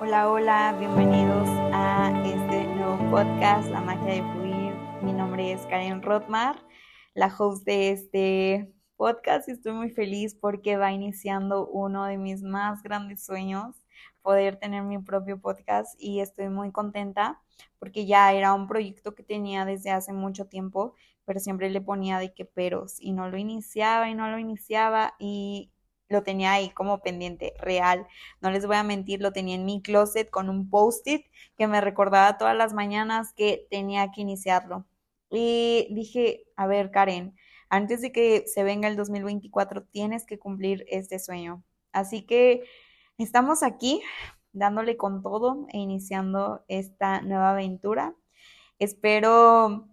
Hola, hola, bienvenidos a este nuevo podcast, La magia de fluir. Mi nombre es Karen Rothmar, la host de este podcast y estoy muy feliz porque va iniciando uno de mis más grandes sueños, poder tener mi propio podcast y estoy muy contenta porque ya era un proyecto que tenía desde hace mucho tiempo, pero siempre le ponía de que peros y no lo iniciaba y no lo iniciaba y lo tenía ahí como pendiente real. No les voy a mentir, lo tenía en mi closet con un post-it que me recordaba todas las mañanas que tenía que iniciarlo. Y dije, a ver, Karen, antes de que se venga el 2024, tienes que cumplir este sueño. Así que estamos aquí dándole con todo e iniciando esta nueva aventura. Espero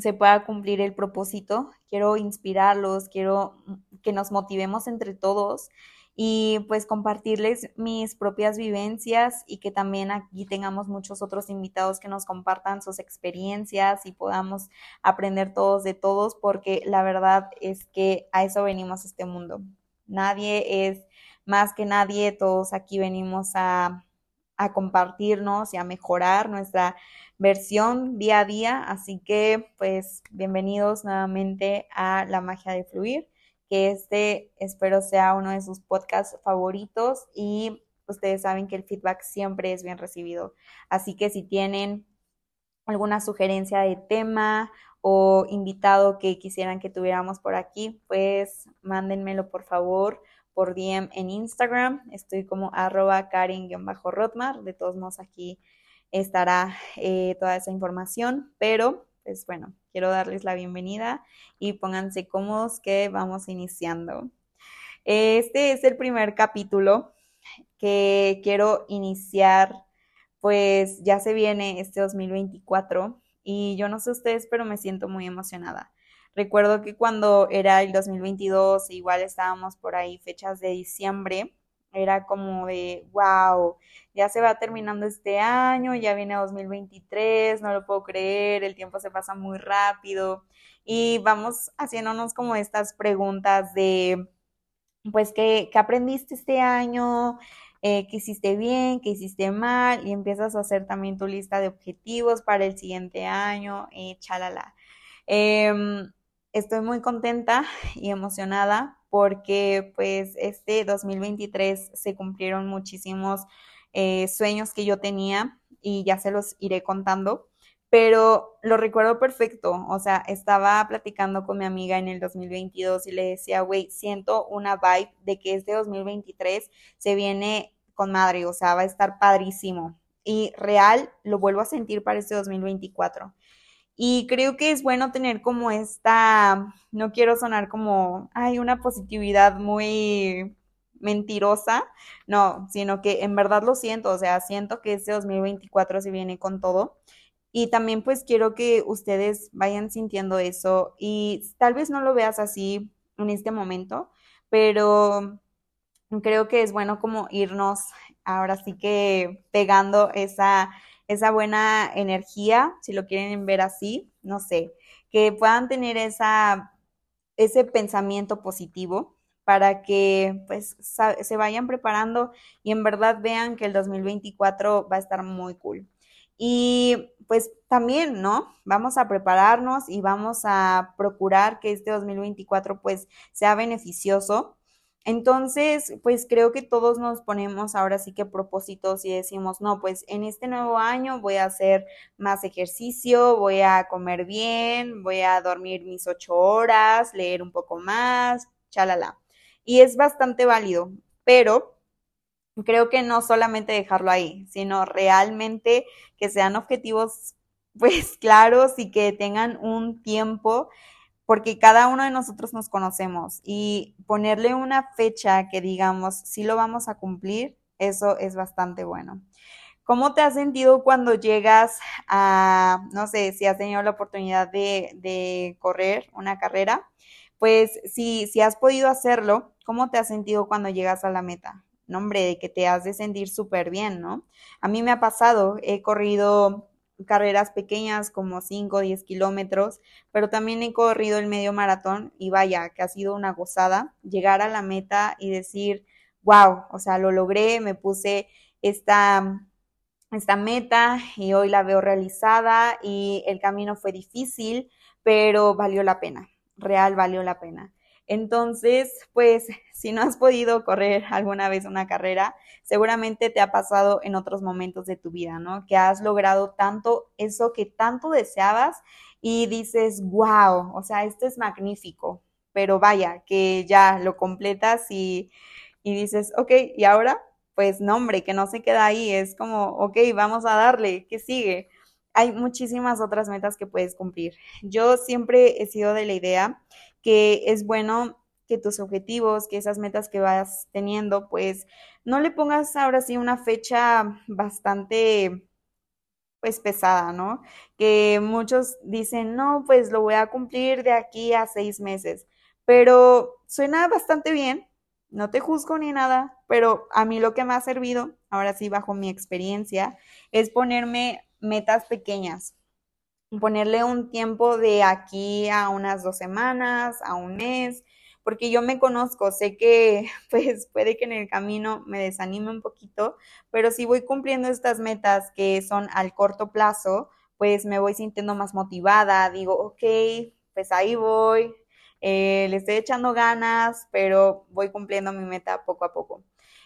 se pueda cumplir el propósito. Quiero inspirarlos, quiero que nos motivemos entre todos y pues compartirles mis propias vivencias y que también aquí tengamos muchos otros invitados que nos compartan sus experiencias y podamos aprender todos de todos porque la verdad es que a eso venimos a este mundo. Nadie es más que nadie, todos aquí venimos a, a compartirnos y a mejorar nuestra versión día a día. Así que, pues, bienvenidos nuevamente a La Magia de Fluir, que este espero sea uno de sus podcasts favoritos y ustedes saben que el feedback siempre es bien recibido. Así que si tienen alguna sugerencia de tema o invitado que quisieran que tuviéramos por aquí, pues mándenmelo por favor por DM en Instagram. Estoy como arroba Karen-Rotmar. De todos modos aquí estará eh, toda esa información, pero pues bueno, quiero darles la bienvenida y pónganse cómodos que vamos iniciando. Este es el primer capítulo que quiero iniciar, pues ya se viene este 2024 y yo no sé ustedes, pero me siento muy emocionada. Recuerdo que cuando era el 2022, igual estábamos por ahí fechas de diciembre, era como de, wow, ya se va terminando este año, ya viene 2023, no lo puedo creer, el tiempo se pasa muy rápido y vamos haciéndonos como estas preguntas de, pues, ¿qué, aprendiste este año? Eh, ¿Qué hiciste bien? ¿Qué hiciste mal? Y empiezas a hacer también tu lista de objetivos para el siguiente año y chalala. Em, estoy muy contenta y emocionada porque pues este 2023 se cumplieron muchísimos eh, sueños que yo tenía y ya se los iré contando, pero lo recuerdo perfecto, o sea, estaba platicando con mi amiga en el 2022 y le decía, güey, siento una vibe de que este 2023 se viene con madre, o sea, va a estar padrísimo. Y real, lo vuelvo a sentir para este 2024. Y creo que es bueno tener como esta, no quiero sonar como, hay una positividad muy mentirosa, no, sino que en verdad lo siento, o sea, siento que este 2024 se viene con todo. Y también pues quiero que ustedes vayan sintiendo eso y tal vez no lo veas así en este momento, pero creo que es bueno como irnos ahora sí que pegando esa esa buena energía, si lo quieren ver así, no sé, que puedan tener esa, ese pensamiento positivo para que pues se vayan preparando y en verdad vean que el 2024 va a estar muy cool. Y pues también, ¿no? Vamos a prepararnos y vamos a procurar que este 2024 pues sea beneficioso entonces, pues creo que todos nos ponemos ahora sí que propósitos y decimos, no, pues en este nuevo año voy a hacer más ejercicio, voy a comer bien, voy a dormir mis ocho horas, leer un poco más, chalala. Y es bastante válido, pero creo que no solamente dejarlo ahí, sino realmente que sean objetivos pues claros y que tengan un tiempo porque cada uno de nosotros nos conocemos y ponerle una fecha que digamos si lo vamos a cumplir, eso es bastante bueno. ¿Cómo te has sentido cuando llegas a, no sé, si has tenido la oportunidad de, correr una carrera? Pues si, si has podido hacerlo, ¿cómo te has sentido cuando llegas a la meta? No, hombre, de que te has de sentir súper bien, ¿no? A mí me ha pasado, he corrido carreras pequeñas como 5 o 10 kilómetros, pero también he corrido el medio maratón y vaya, que ha sido una gozada llegar a la meta y decir, wow, o sea, lo logré, me puse esta, esta meta y hoy la veo realizada y el camino fue difícil, pero valió la pena, real valió la pena. Entonces, pues si no has podido correr alguna vez una carrera, seguramente te ha pasado en otros momentos de tu vida, ¿no? Que has logrado tanto eso que tanto deseabas y dices, wow, o sea, esto es magnífico, pero vaya, que ya lo completas y, y dices, ok, ¿y ahora? Pues no, hombre, que no se queda ahí, es como, ok, vamos a darle, ¿qué sigue? Hay muchísimas otras metas que puedes cumplir. Yo siempre he sido de la idea que es bueno que tus objetivos, que esas metas que vas teniendo, pues no le pongas ahora sí una fecha bastante pues pesada, ¿no? Que muchos dicen, no, pues lo voy a cumplir de aquí a seis meses, pero suena bastante bien, no te juzgo ni nada, pero a mí lo que me ha servido, ahora sí bajo mi experiencia, es ponerme metas pequeñas, ponerle un tiempo de aquí a unas dos semanas, a un mes, porque yo me conozco, sé que pues puede que en el camino me desanime un poquito, pero si voy cumpliendo estas metas que son al corto plazo, pues me voy sintiendo más motivada, digo, ok, pues ahí voy, eh, le estoy echando ganas, pero voy cumpliendo mi meta poco a poco.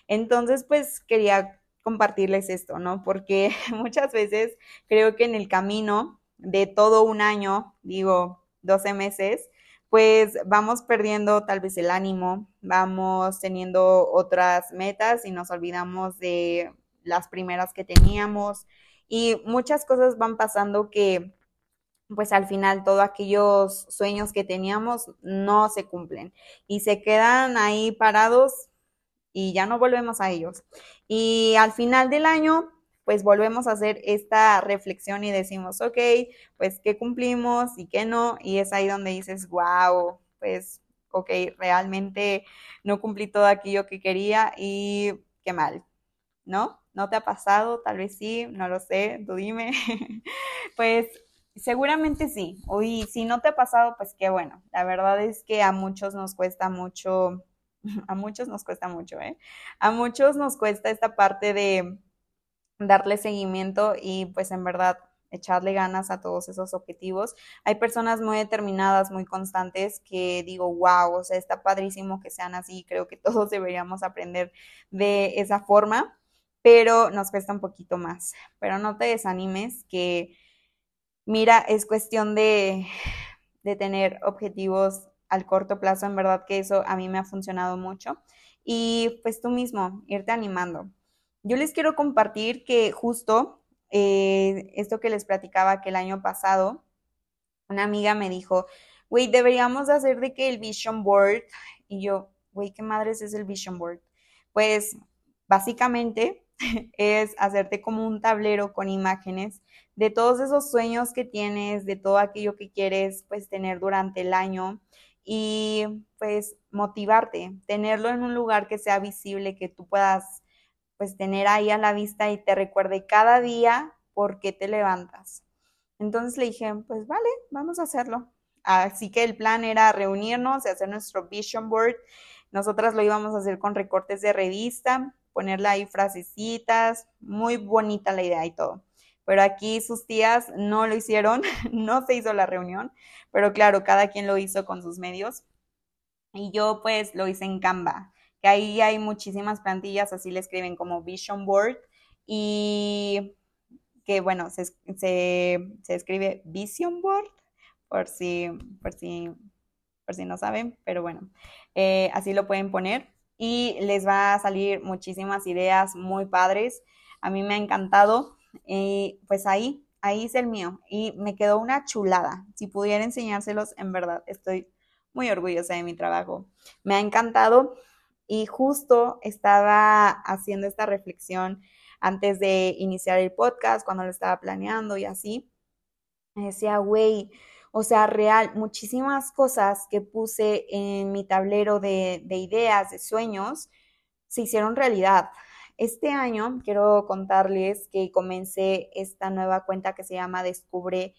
Entonces, pues quería compartirles esto, ¿no? Porque muchas veces creo que en el camino de todo un año, digo, 12 meses, pues vamos perdiendo tal vez el ánimo, vamos teniendo otras metas y nos olvidamos de las primeras que teníamos y muchas cosas van pasando que pues al final todos aquellos sueños que teníamos no se cumplen y se quedan ahí parados y ya no volvemos a ellos. Y al final del año pues volvemos a hacer esta reflexión y decimos, ok, pues qué cumplimos y qué no, y es ahí donde dices, wow, pues, ok, realmente no cumplí todo aquello que quería y qué mal, ¿no? ¿No te ha pasado? Tal vez sí, no lo sé, tú dime. pues seguramente sí, y si no te ha pasado, pues qué bueno. La verdad es que a muchos nos cuesta mucho, a muchos nos cuesta mucho, ¿eh? A muchos nos cuesta esta parte de darle seguimiento y pues en verdad echarle ganas a todos esos objetivos. Hay personas muy determinadas, muy constantes que digo, wow, o sea, está padrísimo que sean así, creo que todos deberíamos aprender de esa forma, pero nos cuesta un poquito más. Pero no te desanimes, que mira, es cuestión de, de tener objetivos al corto plazo, en verdad que eso a mí me ha funcionado mucho. Y pues tú mismo, irte animando. Yo les quiero compartir que justo eh, esto que les platicaba que el año pasado, una amiga me dijo, güey, deberíamos hacer de que el vision board, y yo, güey, ¿qué madres es el vision board? Pues básicamente es hacerte como un tablero con imágenes de todos esos sueños que tienes, de todo aquello que quieres pues tener durante el año y pues motivarte, tenerlo en un lugar que sea visible, que tú puedas pues tener ahí a la vista y te recuerde cada día por qué te levantas. Entonces le dije, pues vale, vamos a hacerlo. Así que el plan era reunirnos y hacer nuestro vision board. Nosotras lo íbamos a hacer con recortes de revista, ponerle ahí frasecitas, muy bonita la idea y todo. Pero aquí sus tías no lo hicieron, no se hizo la reunión, pero claro, cada quien lo hizo con sus medios. Y yo pues lo hice en Canva que ahí hay muchísimas plantillas, así le escriben como Vision Board y que bueno, se, escribe Vision Board por si, por si, por si no saben, pero bueno, eh, así lo pueden poner y les va a salir muchísimas ideas muy padres. A mí me ha encantado y pues ahí, ahí es el mío y me quedó una chulada. Si pudiera enseñárselos, en verdad, estoy muy orgullosa de mi trabajo. Me ha encantado y justo estaba haciendo esta reflexión antes de iniciar el podcast, cuando lo estaba planeando y así. Me decía, güey, o sea, real, muchísimas cosas que puse en mi tablero de, de ideas, de sueños, se hicieron realidad. Este año quiero contarles que comencé esta nueva cuenta que se llama Descubre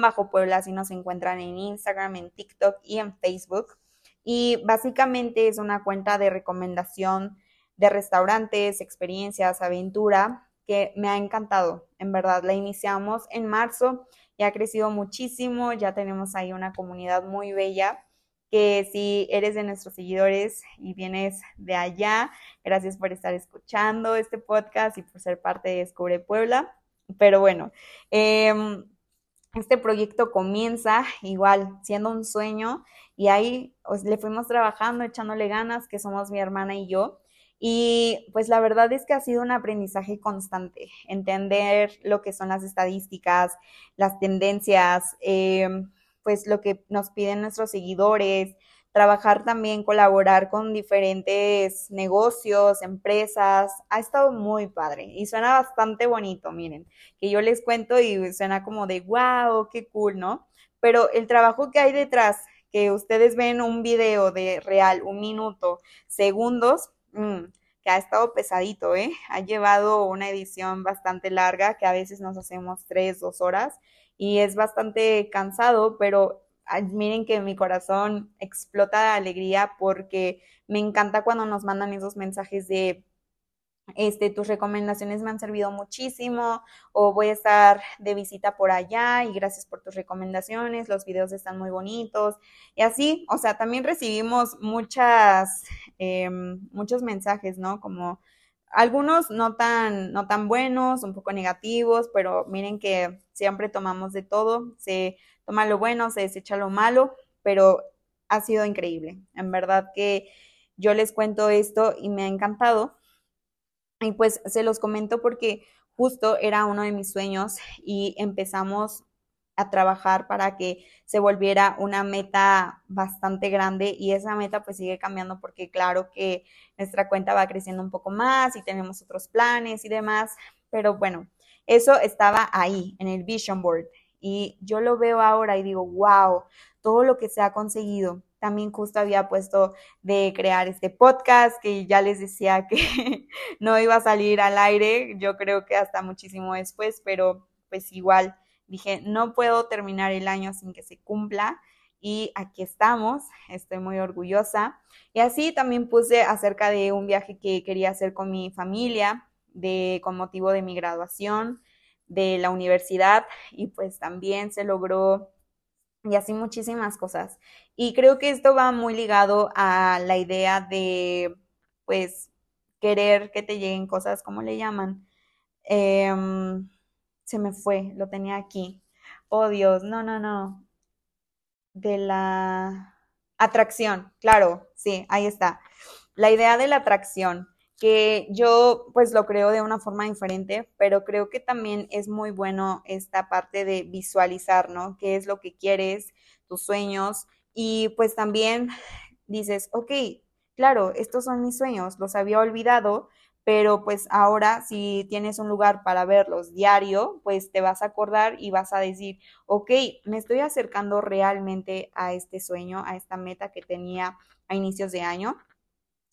bajo Puebla, así nos encuentran en Instagram, en TikTok y en Facebook. Y básicamente es una cuenta de recomendación de restaurantes, experiencias, aventura, que me ha encantado. En verdad, la iniciamos en marzo y ha crecido muchísimo, ya tenemos ahí una comunidad muy bella que si eres de nuestros seguidores y vienes de allá, gracias por estar escuchando este podcast y por ser parte de Descubre Puebla. Pero bueno, em, este proyecto comienza igual siendo un sueño y ahí pues, le fuimos trabajando, echándole ganas, que somos mi hermana y yo. Y pues la verdad es que ha sido un aprendizaje constante, entender lo que son las estadísticas, las tendencias, em, pues lo que nos piden nuestros seguidores, trabajar también, colaborar con diferentes negocios, empresas, ha estado muy padre y suena bastante bonito, miren, que yo les cuento y suena como de wow, qué cool, ¿no? Pero el trabajo que hay detrás, que ustedes ven un video de real, un minuto, segundos, mmm, que ha estado pesadito, ¿eh? Ha llevado una edición bastante larga, que a veces nos hacemos tres, dos horas, y es bastante cansado, pero miren que mi corazón explota de alegría porque me encanta cuando nos mandan esos mensajes de este, tus recomendaciones me han servido muchísimo o voy a estar de visita por allá y gracias por tus recomendaciones, los videos están muy bonitos y así, o sea, también recibimos muchas, em, muchos mensajes, ¿no? Como algunos no tan, no tan buenos, un poco negativos, pero miren que siempre tomamos de todo, se toma lo bueno, se desecha lo malo, pero ha sido increíble. En verdad que yo les cuento esto y me ha encantado. Y pues se los comento porque justo era uno de mis sueños y empezamos a trabajar para que se volviera una meta bastante grande y esa meta pues sigue cambiando porque claro que nuestra cuenta va creciendo un poco más y tenemos otros planes y demás, pero bueno, eso estaba ahí en el vision board y yo lo veo ahora y digo, wow, todo lo que se ha conseguido. También justo había puesto de crear este podcast que ya les decía que no iba a salir al aire, yo creo que hasta muchísimo después, pero pues igual dije, no puedo terminar el año sin que se cumpla y aquí estamos, estoy muy orgullosa. Y así también puse acerca de un viaje que quería hacer con mi familia, de, con motivo de mi graduación de la universidad y pues también se logró y así muchísimas cosas. Y creo que esto va muy ligado a la idea de pues querer que te lleguen cosas, ¿cómo le llaman? Em, se me fue, lo tenía aquí. Oh Dios, no, no, no. De la atracción, claro, sí, ahí está. La idea de la atracción, que yo pues lo creo de una forma diferente, pero creo que también es muy bueno esta parte de visualizar, ¿no? ¿Qué es lo que quieres, tus sueños? Y pues también dices, ok, claro, estos son mis sueños, los había olvidado, pero pues ahora si tienes un lugar para verlos diario, pues te vas a acordar y vas a decir, ok, me estoy acercando realmente a este sueño, a esta meta que tenía a inicios de año.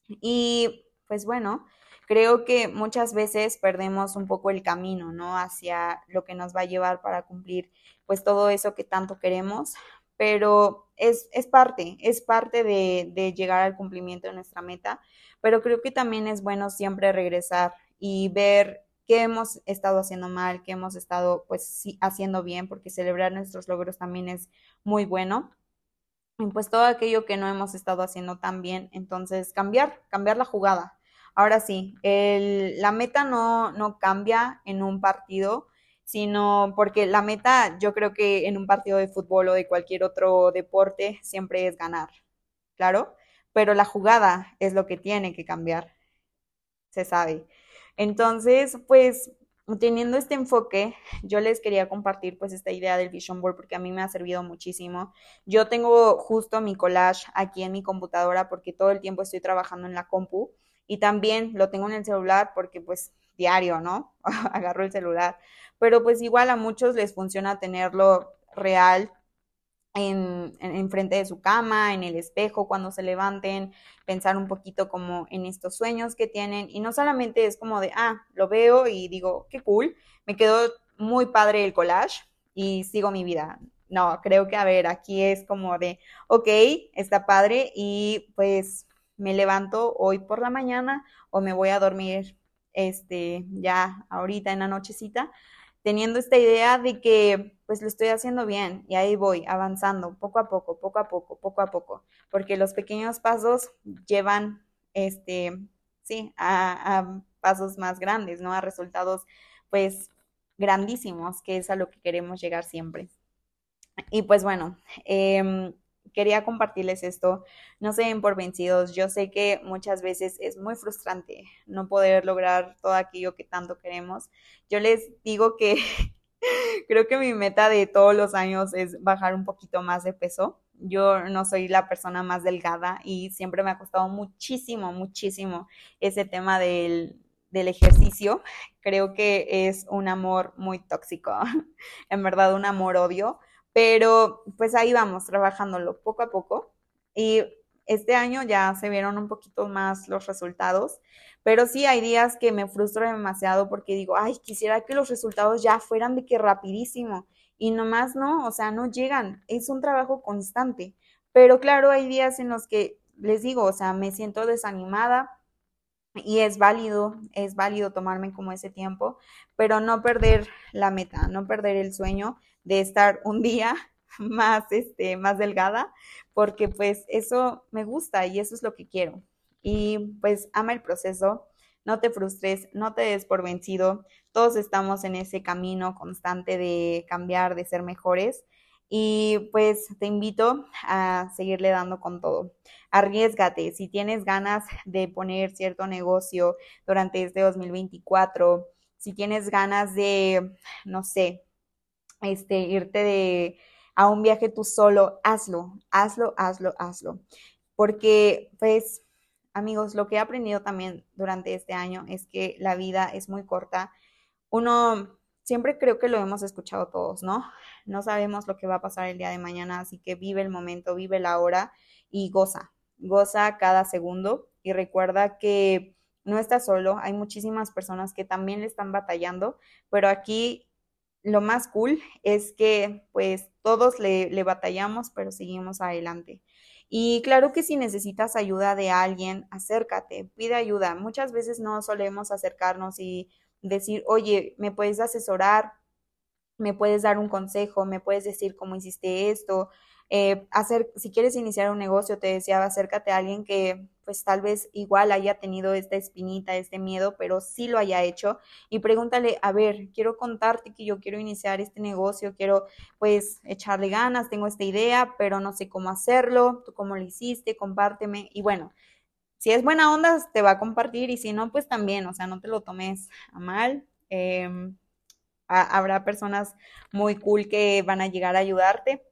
Y pues bueno, creo que muchas veces perdemos un poco el camino, ¿no? Hacia lo que nos va a llevar para cumplir pues todo eso que tanto queremos, pero es, es parte, es parte de, de llegar al cumplimiento de nuestra meta pero creo que también es bueno siempre regresar y ver qué hemos estado haciendo mal, qué hemos estado pues sí, haciendo bien, porque celebrar nuestros logros también es muy bueno. Y pues todo aquello que no hemos estado haciendo tan bien, entonces cambiar, cambiar la jugada. Ahora sí, el, la meta no, no cambia en un partido, sino porque la meta yo creo que en un partido de fútbol o de cualquier otro deporte siempre es ganar, claro pero la jugada es lo que tiene que cambiar, se sabe. Entonces, pues teniendo este enfoque, yo les quería compartir pues esta idea del Vision Board porque a mí me ha servido muchísimo. Yo tengo justo mi collage aquí en mi computadora porque todo el tiempo estoy trabajando en la compu y también lo tengo en el celular porque pues diario, ¿no? Agarro el celular. Pero pues igual a muchos les funciona tenerlo real en, en, frente de su cama, en el espejo, cuando se levanten, pensar un poquito como en estos sueños que tienen. Y no solamente es como de, ah, lo veo y digo, qué cool, me quedó muy padre el collage y sigo mi vida. No, creo que, a ver, aquí es como de, ok, está padre y pues me levanto hoy por la mañana o me voy a dormir este ya ahorita en la nochecita, teniendo esta idea de que pues lo estoy haciendo bien y ahí voy avanzando poco a poco, poco a poco, poco a poco, porque los pequeños pasos llevan este sí, a, pasos más grandes, ¿no? A resultados pues grandísimos, que es a lo que queremos llegar siempre. Y pues bueno, eh, quería compartirles esto. No se den por vencidos. Yo sé que muchas veces es muy frustrante no poder lograr todo aquello que tanto queremos. Yo les digo que creo que mi meta de todos los años es bajar un poquito más de peso. Yo no soy la persona más delgada y siempre me ha costado muchísimo, muchísimo ese tema del, del ejercicio. Creo que es un amor muy tóxico, en verdad un amor-odio pero pues ahí vamos, trabajándolo poco a poco. Y este año ya se vieron un poquito más los resultados, pero sí hay días que me frustro demasiado porque digo, ay, quisiera que los resultados ya fueran de que rapidísimo. Y nomás no, o sea, no llegan. Es un trabajo constante. Pero claro, hay días en los que les digo, o sea, me siento desanimada, y es válido, es válido tomarme como ese tiempo, pero no perder la meta, no perder el sueño de estar un día más, este, más delgada, porque pues eso me gusta y eso es lo que quiero. Y pues ama el proceso, no te frustres, no te des por vencido, todos estamos en ese camino constante de cambiar, de ser mejores. Y pues te invito a seguirle dando con todo. Arriesgate, si tienes ganas de poner cierto negocio durante este 2024, si tienes ganas de, no sé, este, irte de, a un viaje tú solo, hazlo, hazlo, hazlo, hazlo. Porque, pues, amigos, lo que he aprendido también durante este año es que la vida es muy corta. Uno, siempre creo que lo hemos escuchado todos, ¿no? No sabemos lo que va a pasar el día de mañana, así que vive el momento, vive la hora y goza, goza cada segundo y recuerda que no estás solo, hay muchísimas personas que también le están batallando, pero aquí lo más cool es que pues todos le, batallamos, pero seguimos adelante. Y claro que si necesitas ayuda de alguien, acércate, pide ayuda. Muchas veces no solemos acercarnos y decir, oye, ¿me puedes asesorar? ¿Me puedes dar un consejo? ¿Me puedes decir cómo hiciste esto? Eh, hacer, si quieres iniciar un negocio, te decía, acércate a alguien que pues tal vez igual haya tenido esta espinita, este miedo, pero sí lo haya hecho y pregúntale, a ver, quiero contarte que yo quiero iniciar este negocio, quiero pues echarle ganas, tengo esta idea, pero no sé cómo hacerlo, tú cómo lo hiciste, compárteme y bueno. Si es buena onda, te va a compartir y si no, pues también, o sea, no te lo tomes a mal. Eh, habrá personas muy cool que van a llegar a ayudarte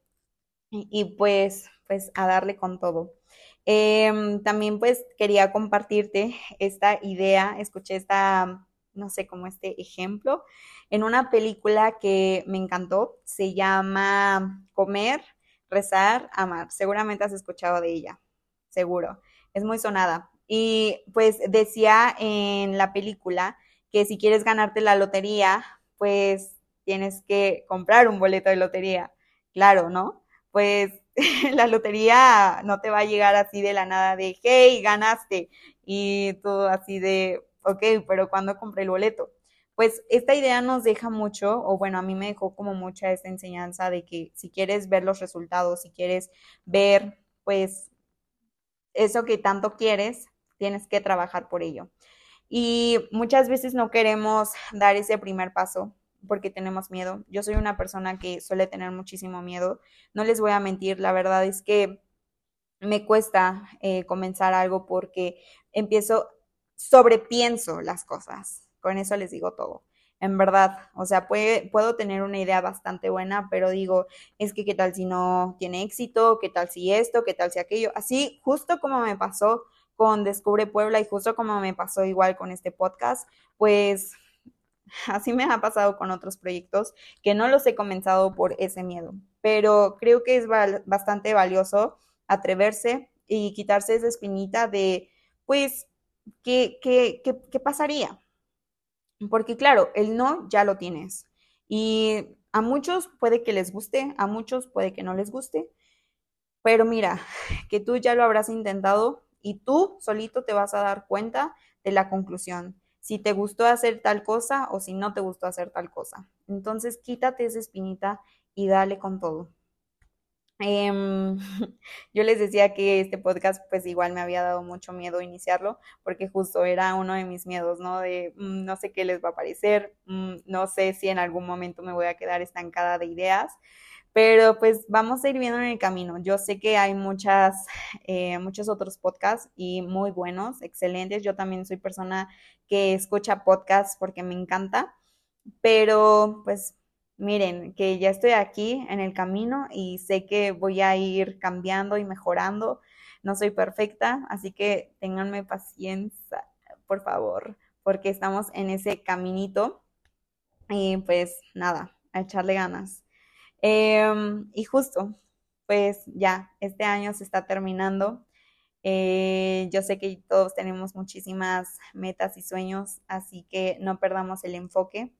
y, pues, pues a darle con todo. Em, también pues quería compartirte esta idea, escuché esta, no sé, como este ejemplo, en una película que me encantó, se llama Comer, Rezar, Amar. Seguramente has escuchado de ella, seguro. Es muy sonada. Y pues decía en la película que si quieres ganarte la lotería, pues tienes que comprar un boleto de lotería. Claro, ¿no? pues la lotería no te va a llegar así de la nada de, hey, ganaste. Y todo así de, ok, pero ¿cuándo compré el boleto? Pues esta idea nos deja mucho, o bueno, a mí me dejó como mucha esta enseñanza de que si quieres ver los resultados, si quieres ver, pues, eso que tanto quieres, tienes que trabajar por ello. Y muchas veces no queremos dar ese primer paso porque tenemos miedo. Yo soy una persona que suele tener muchísimo miedo. No les voy a mentir, la verdad es que me cuesta eh, comenzar algo porque empiezo, sobrepienso las cosas. Con eso les digo todo. En verdad, o sea, puede, puedo tener una idea bastante buena, pero digo, es que qué tal si no tiene éxito, qué tal si esto, qué tal si aquello. Así, justo como me pasó con Descubre Puebla y justo como me pasó igual con este podcast, pues Así me ha pasado con otros proyectos que no los he comenzado por ese miedo, pero creo que es bastante valioso atreverse y quitarse esa espinita de, pues, ¿qué, qué, qué, pasaría? Porque claro, el no ya lo tienes. Y a muchos puede que les guste, a muchos puede que no les guste, pero mira, que tú ya lo habrás intentado y tú solito te vas a dar cuenta de la conclusión, si te gustó hacer tal cosa o si no te gustó hacer tal cosa. Entonces quítate esa espinita y dale con todo. Em, yo les decía que este podcast pues igual me había dado mucho miedo iniciarlo porque justo era uno de mis miedos, ¿no? De mm, no sé qué les va a parecer, mm, no sé si en algún momento me voy a quedar estancada de ideas, pero pues vamos a ir viendo en el camino. Yo sé que hay muchas, eh, muchos otros podcasts y muy buenos, excelentes. Yo también soy persona que escucha podcasts porque me encanta, pero pues miren, que ya estoy aquí en el camino y sé que voy a ir cambiando y mejorando. No soy perfecta, así que ténganme paciencia, por favor, porque estamos en ese caminito. Y pues nada, a echarle ganas. Em, y justo, pues ya, este año se está terminando. Eh, yo sé que todos tenemos muchísimas metas y sueños, así que no perdamos el enfoque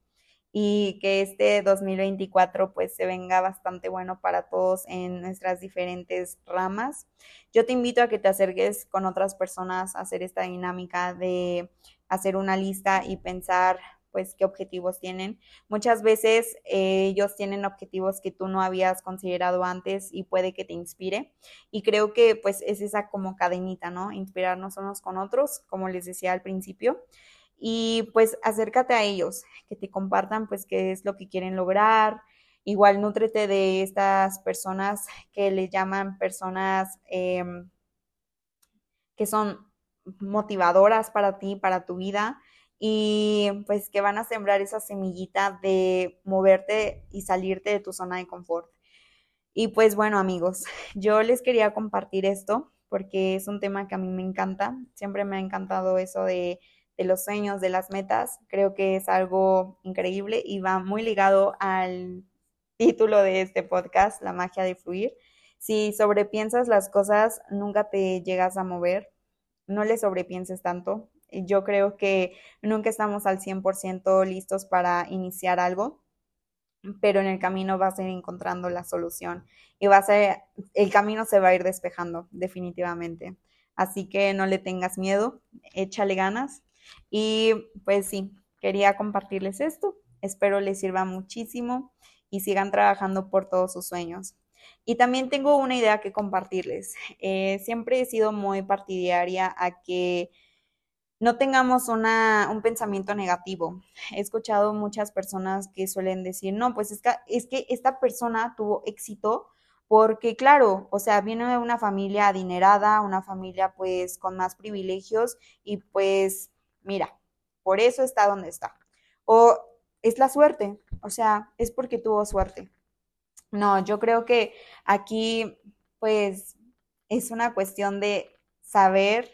y que este 2024 pues se venga bastante bueno para todos en nuestras diferentes ramas. Yo te invito a que te acerques con otras personas a hacer esta dinámica de hacer una lista y pensar pues qué objetivos tienen. Muchas veces eh, ellos tienen objetivos que tú no habías considerado antes y puede que te inspire. Y creo que pues es esa como cadenita, ¿no? Inspirarnos unos con otros, como les decía al principio. Y pues acércate a ellos, que te compartan pues qué es lo que quieren lograr. Igual nútrete de estas personas que le llaman personas em, que son motivadoras para ti, para tu vida y pues que van a sembrar esa semillita de moverte y salirte de tu zona de confort. Y pues bueno amigos, yo les quería compartir esto porque es un tema que a mí me encanta, siempre me ha encantado eso de, de los sueños, de las metas, creo que es algo increíble y va muy ligado al título de este podcast, La magia de fluir. Si sobrepiensas las cosas, nunca te llegas a mover, no le sobrepienses tanto, yo creo que nunca estamos al 100% listos para iniciar algo, pero en el camino vas a ir encontrando la solución y vas a, el camino se va a ir despejando definitivamente. Así que no le tengas miedo, échale ganas y pues sí, quería compartirles esto. Espero les sirva muchísimo y sigan trabajando por todos sus sueños. Y también tengo una idea que compartirles. Eh, siempre he sido muy partidaria a que no tengamos una, un pensamiento negativo. He escuchado muchas personas que suelen decir, no, pues es que, es que esta persona tuvo éxito porque, claro, o sea, viene de una familia adinerada, una familia pues con más privilegios y pues, mira, por eso está donde está. O es la suerte, o sea, es porque tuvo suerte. No, yo creo que aquí pues es una cuestión de saber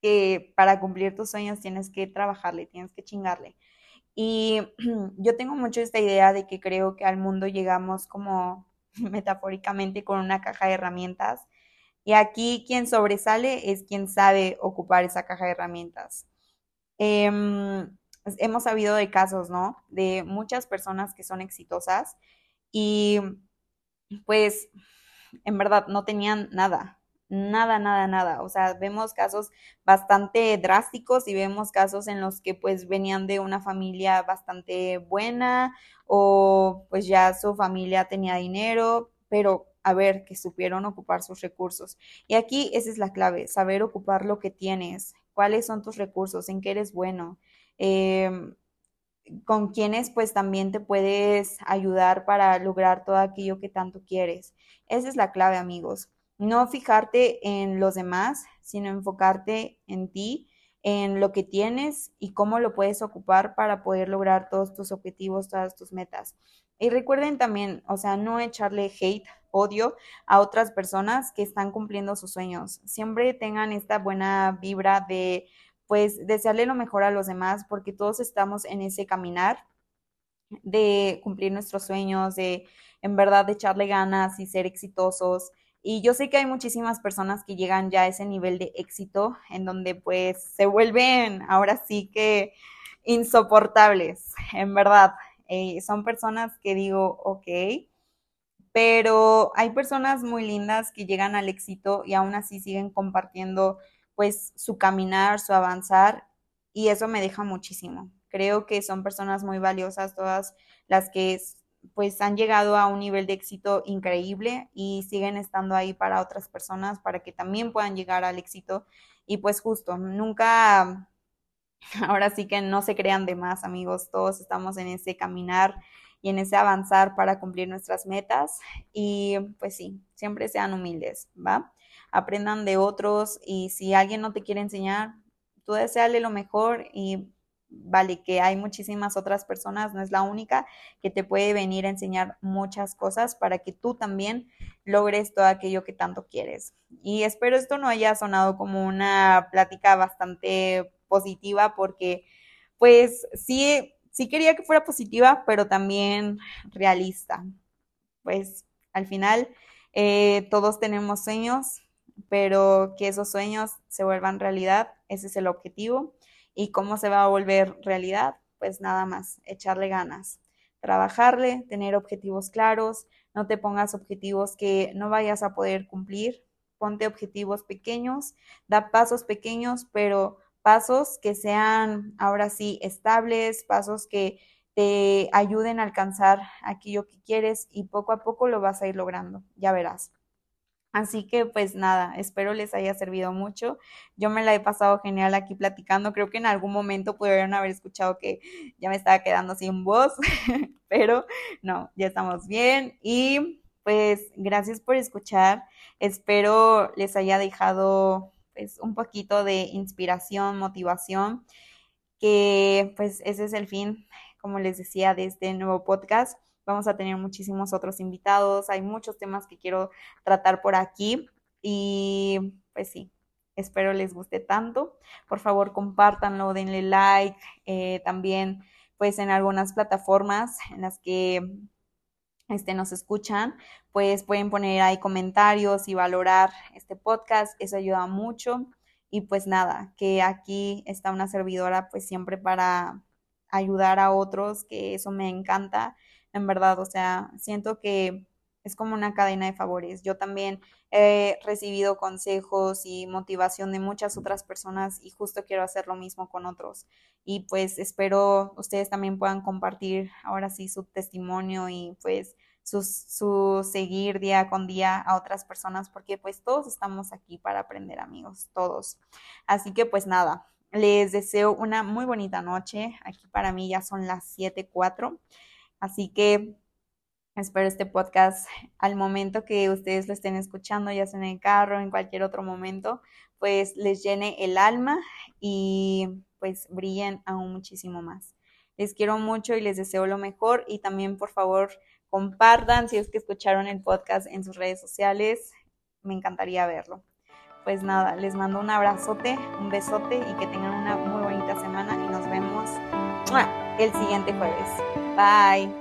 que para cumplir tus sueños tienes que trabajarle, tienes que chingarle. Y yo tengo mucho esta idea de que creo que al mundo llegamos como metafóricamente con una caja de herramientas. Y aquí quien sobresale es quien sabe ocupar esa caja de herramientas. Em, hemos sabido de casos, ¿no? De muchas personas que son exitosas y pues en verdad no tenían nada, nada, nada, nada. O sea, vemos casos bastante drásticos y vemos casos en los que pues venían de una familia bastante buena o pues ya su familia tenía dinero, pero a ver, que supieron ocupar sus recursos. Y aquí esa es la clave, saber ocupar lo que tienes, cuáles son tus recursos, en qué eres bueno. Em, con quienes pues también te puedes ayudar para lograr todo aquello que tanto quieres. Esa es la clave, amigos no fijarte en los demás, sino enfocarte en ti, en lo que tienes y cómo lo puedes ocupar para poder lograr todos tus objetivos, todas tus metas. Y recuerden también, o sea, no echarle hate, odio a otras personas que están cumpliendo sus sueños. Siempre tengan esta buena vibra de, pues, desearle lo mejor a los demás, porque todos estamos en ese caminar de cumplir nuestros sueños, de en verdad echarle ganas y ser exitosos y yo sé que hay muchísimas personas que llegan ya a ese nivel de éxito en donde pues se vuelven ahora sí que insoportables, en verdad. Eh, son personas que digo, ok, pero hay personas muy lindas que llegan al éxito y aún así siguen compartiendo pues su caminar, su avanzar y eso me deja muchísimo. Creo que son personas muy valiosas todas las que pues han llegado a un nivel de éxito increíble y siguen estando ahí para otras personas para que también puedan llegar al éxito. Y pues justo, nunca, ahora sí que no se crean de más amigos, todos estamos en ese caminar y en ese avanzar para cumplir nuestras metas. Y pues sí, siempre sean humildes, ¿va? Aprendan de otros y si alguien no te quiere enseñar, tú deseale lo mejor y vale, que hay muchísimas otras personas, no es la única que te puede venir a enseñar muchas cosas para que tú también logres todo aquello que tanto quieres. Y espero esto no haya sonado como una plática bastante positiva porque pues sí, sí quería que fuera positiva, pero también realista. Pues al final eh, todos tenemos sueños, pero que esos sueños se vuelvan realidad, ese es el objetivo ¿Y cómo se va a volver realidad? Pues nada más, echarle ganas, trabajarle, tener objetivos claros, no te pongas objetivos que no vayas a poder cumplir, ponte objetivos pequeños, da pasos pequeños, pero pasos que sean ahora sí estables, pasos que te ayuden a alcanzar aquello que quieres y poco a poco lo vas a ir logrando, ya verás. Así que pues nada, espero les haya servido mucho. Yo me la he pasado genial aquí platicando. Creo que en algún momento pudieron haber escuchado que ya me estaba quedando sin voz, pero no, ya estamos bien. Y pues gracias por escuchar. Espero les haya dejado pues un poquito de inspiración, motivación, que pues ese es el fin, como les decía, de este nuevo podcast. Vamos a tener muchísimos otros invitados, hay muchos temas que quiero tratar por aquí y pues sí, espero les guste tanto. Por favor, compártanlo, denle like, eh, también pues en algunas plataformas en las que este, nos escuchan, pues pueden poner ahí comentarios y valorar este podcast, eso ayuda mucho. Y pues nada, que aquí está una servidora pues siempre para ayudar a otros, que eso me encanta en verdad, o sea, siento que es como una cadena de favores. Yo también he recibido consejos y motivación de muchas otras personas y justo quiero hacer lo mismo con otros. Y pues espero ustedes también puedan compartir ahora sí su testimonio y pues su, su seguir día con día a otras personas porque pues todos estamos aquí para aprender amigos, todos. Así que pues nada, les deseo una muy bonita noche. Aquí para mí ya son las 7.04. Así que espero este podcast al momento que ustedes lo estén escuchando, ya sea en el carro, en cualquier otro momento, pues les llene el alma y pues brillen aún muchísimo más. Les quiero mucho y les deseo lo mejor y también por favor compartan si es que escucharon el podcast en sus redes sociales. Me encantaría verlo. Pues nada, les mando un abrazote, un besote y que tengan una muy bonita semana y nos vemos el siguiente jueves. Bye.